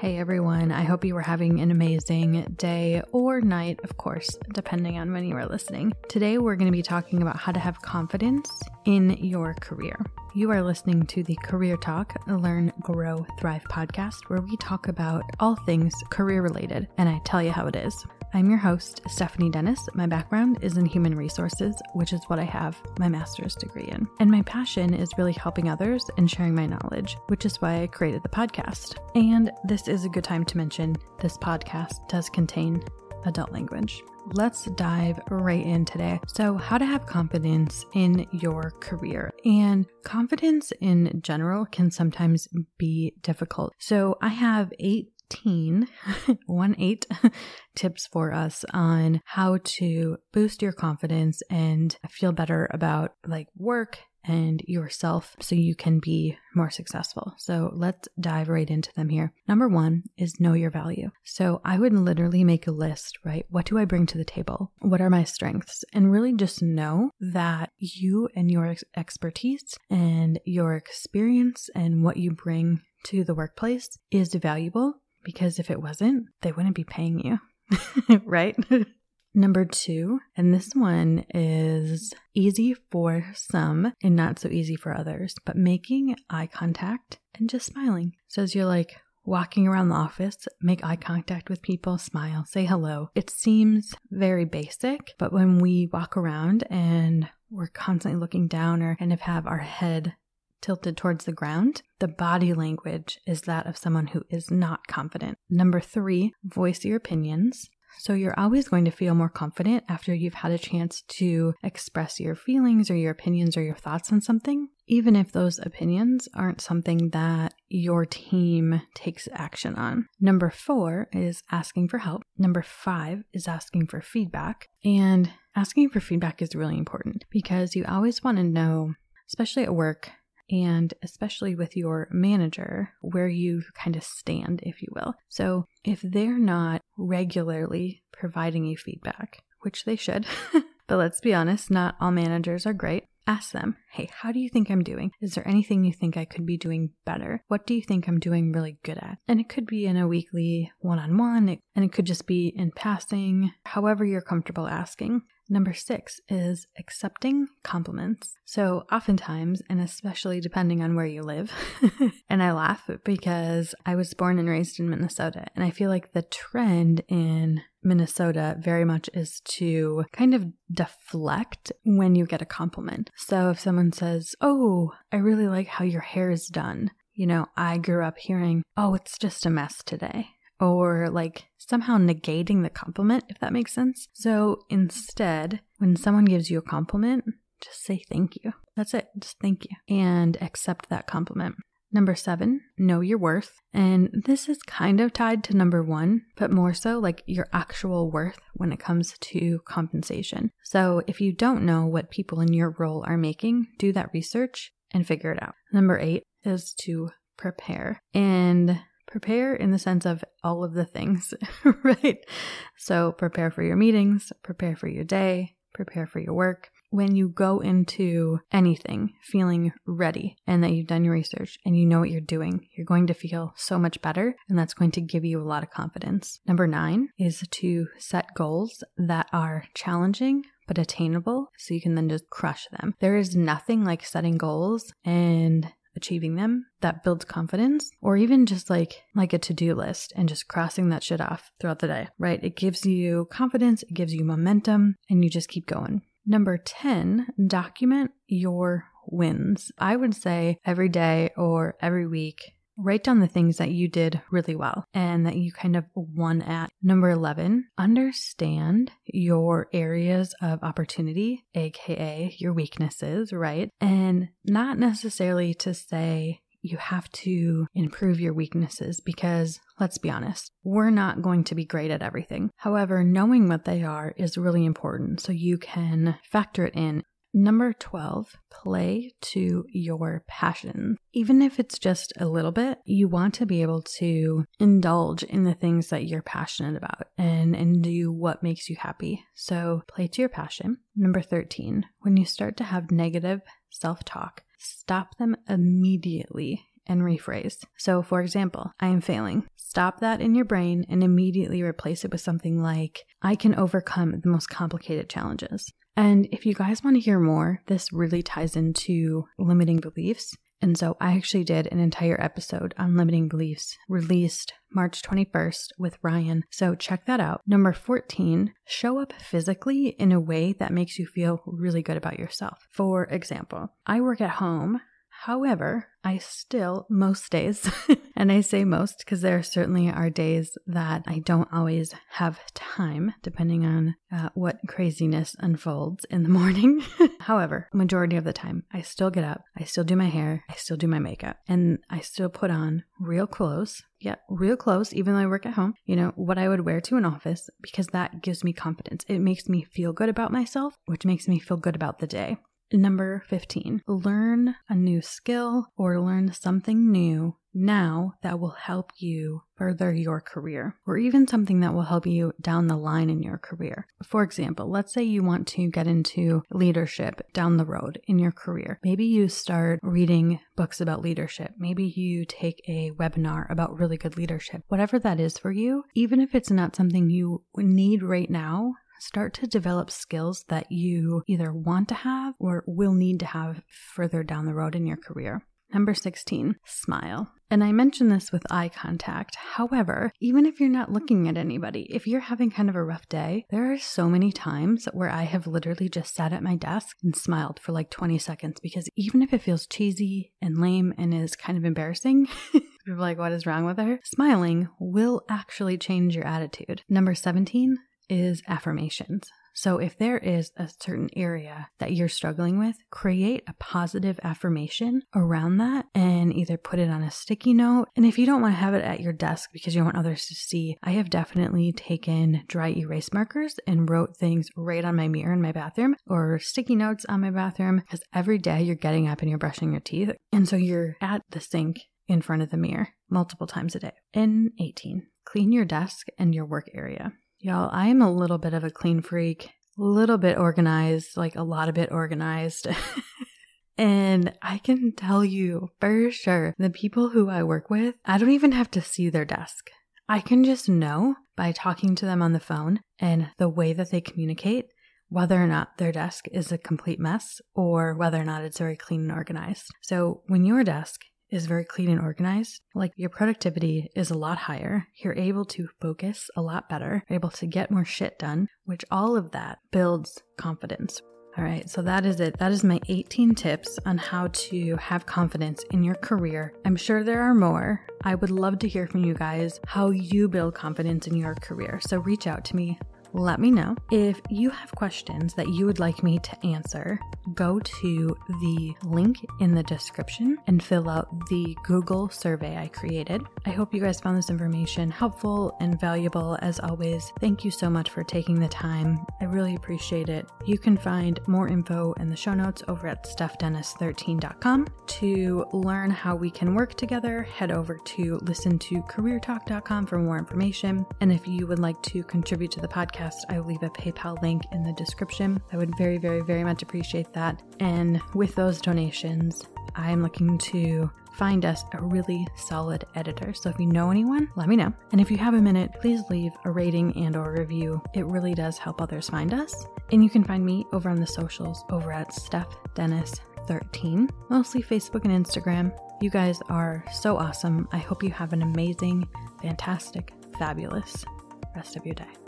Hey everyone, I hope you were having an amazing day or night, of course, depending on when you are listening. Today we're going to be talking about how to have confidence in your career. You are listening to the Career Talk, Learn, Grow, Thrive podcast, where we talk about all things career related, and I tell you how it is. I'm your host, Stephanie Dennis. My background is in human resources, which is what I have my master's degree in. And my passion is really helping others and sharing my knowledge, which is why I created the podcast. And this is a good time to mention this podcast does contain adult language. Let's dive right in today. So, how to have confidence in your career. And confidence in general can sometimes be difficult. So, I have eight 18, one eight tips for us on how to boost your confidence and feel better about like work and yourself so you can be more successful. So let's dive right into them here. Number one is know your value. So I would literally make a list, right? What do I bring to the table? What are my strengths? And really just know that you and your expertise and your experience and what you bring to the workplace is valuable because if it wasn't, they wouldn't be paying you, right? Number two, and this one is easy for some and not so easy for others, but making eye contact and just smiling. So as you're like walking around the office, make eye contact with people, smile, say hello. It seems very basic, but when we walk around and we're constantly looking down or kind of have our head tilted towards the ground, the body language is that of someone who is not confident. Number three, voice your opinions. So you're always going to feel more confident after you've had a chance to express your feelings or your opinions or your thoughts on something, even if those opinions aren't something that your team takes action on. Number four is asking for help. Number five is asking for feedback. And asking for feedback is really important because you always want to know, especially at work, and especially with your manager, where you kind of stand, if you will. So, if they're not regularly providing you feedback, which they should, but let's be honest, not all managers are great. Ask them, hey, how do you think I'm doing? Is there anything you think I could be doing better? What do you think I'm doing really good at? And it could be in a weekly one on one, and it could just be in passing, however you're comfortable asking. Number six is accepting compliments. So, oftentimes, and especially depending on where you live, and I laugh because I was born and raised in Minnesota, and I feel like the trend in Minnesota very much is to kind of deflect when you get a compliment. So, if someone says, Oh, I really like how your hair is done, you know, I grew up hearing, Oh, it's just a mess today or like somehow negating the compliment, if that makes sense. So instead, when someone gives you a compliment, just say thank you. That's it. Just thank you and accept that compliment. Number seven, know your worth. And this is kind of tied to number one, but more so like your actual worth when it comes to compensation. So if you don't know what people in your role are making, do that research and figure it out. Number eight is to prepare. And prepare in the sense of all of the things, right? So prepare for your meetings, prepare for your day, prepare for your work. When you go into anything feeling ready and that you've done your research and you know what you're doing, you're going to feel so much better and that's going to give you a lot of confidence. Number nine is to set goals that are challenging but attainable so you can then just crush them. There is nothing like setting goals and achieving them that builds confidence or even just like like a to-do list and just crossing that shit off throughout the day right? It gives you confidence it gives you momentum and you just keep going. Number 10 document your wins. I would say every day or every week Write down the things that you did really well and that you kind of won at. Number 11, understand your areas of opportunity, aka your weaknesses, right? And not necessarily to say, you have to improve your weaknesses because let's be honest, we're not going to be great at everything. However, knowing what they are is really important so you can factor it in Number 12, play to your passion. Even if it's just a little bit, you want to be able to indulge in the things that you're passionate about and, and do what makes you happy. So play to your passion. Number 13, when you start to have negative self talk, stop them immediately and rephrase. So, for example, I am failing. Stop that in your brain and immediately replace it with something like, I can overcome the most complicated challenges. And if you guys want to hear more, this really ties into limiting beliefs. And so I actually did an entire episode on limiting beliefs released March 21st with Ryan. So check that out. Number 14, show up physically in a way that makes you feel really good about yourself. For example, I work at home However, I still, most days, and I say most because there certainly are days that I don't always have time, depending on uh, what craziness unfolds in the morning. However, majority of the time, I still get up, I still do my hair, I still do my makeup, and I still put on real clothes. Yeah, real clothes, even though I work at home, you know, what I would wear to an office because that gives me confidence. It makes me feel good about myself, which makes me feel good about the day. Number 15, learn a new skill or learn something new now that will help you further your career, or even something that will help you down the line in your career. For example, let's say you want to get into leadership down the road in your career. Maybe you start reading books about leadership. Maybe you take a webinar about really good leadership. Whatever that is for you, even if it's not something you need right now, start to develop skills that you either want to have or will need to have further down the road in your career. Number 16, smile. And I mentioned this with eye contact. However, even if you're not looking at anybody, if you're having kind of a rough day, there are so many times where I have literally just sat at my desk and smiled for like 20 seconds because even if it feels cheesy and lame and is kind of embarrassing, people are like, what is wrong with her? Smiling will actually change your attitude. Number 17, is affirmations. So, if there is a certain area that you're struggling with, create a positive affirmation around that and either put it on a sticky note. And if you don't want to have it at your desk because you want others to see, I have definitely taken dry erase markers and wrote things right on my mirror in my bathroom or sticky notes on my bathroom because every day you're getting up and you're brushing your teeth. And so you're at the sink in front of the mirror multiple times a day. In 18, clean your desk and your work area. Y'all, I am a little bit of a clean freak, a little bit organized, like a lot of bit organized. and I can tell you for sure, the people who I work with, I don't even have to see their desk. I can just know by talking to them on the phone and the way that they communicate whether or not their desk is a complete mess or whether or not it's very clean and organized. So when your desk is very clean and organized, like your productivity is a lot higher. You're able to focus a lot better, able to get more shit done, which all of that builds confidence. All right, so that is it. That is my 18 tips on how to have confidence in your career. I'm sure there are more. I would love to hear from you guys how you build confidence in your career. So reach out to me let me know. If you have questions that you would like me to answer, go to the link in the description and fill out the Google survey I created. I hope you guys found this information helpful and valuable. As always, thank you so much for taking the time. I really appreciate it. You can find more info in the show notes over at stephdennis13.com. To learn how we can work together, head over to listen to careertalk.com for more information. And if you would like to contribute to the podcast, podcast, I will leave a PayPal link in the description. I would very, very, very much appreciate that. And with those donations, I'm looking to find us a really solid editor. So if you know anyone, let me know. And if you have a minute, please leave a rating and or review. It really does help others find us. And you can find me over on the socials over at Steph Dennis 13, mostly Facebook and Instagram. You guys are so awesome. I hope you have an amazing, fantastic, fabulous rest of your day.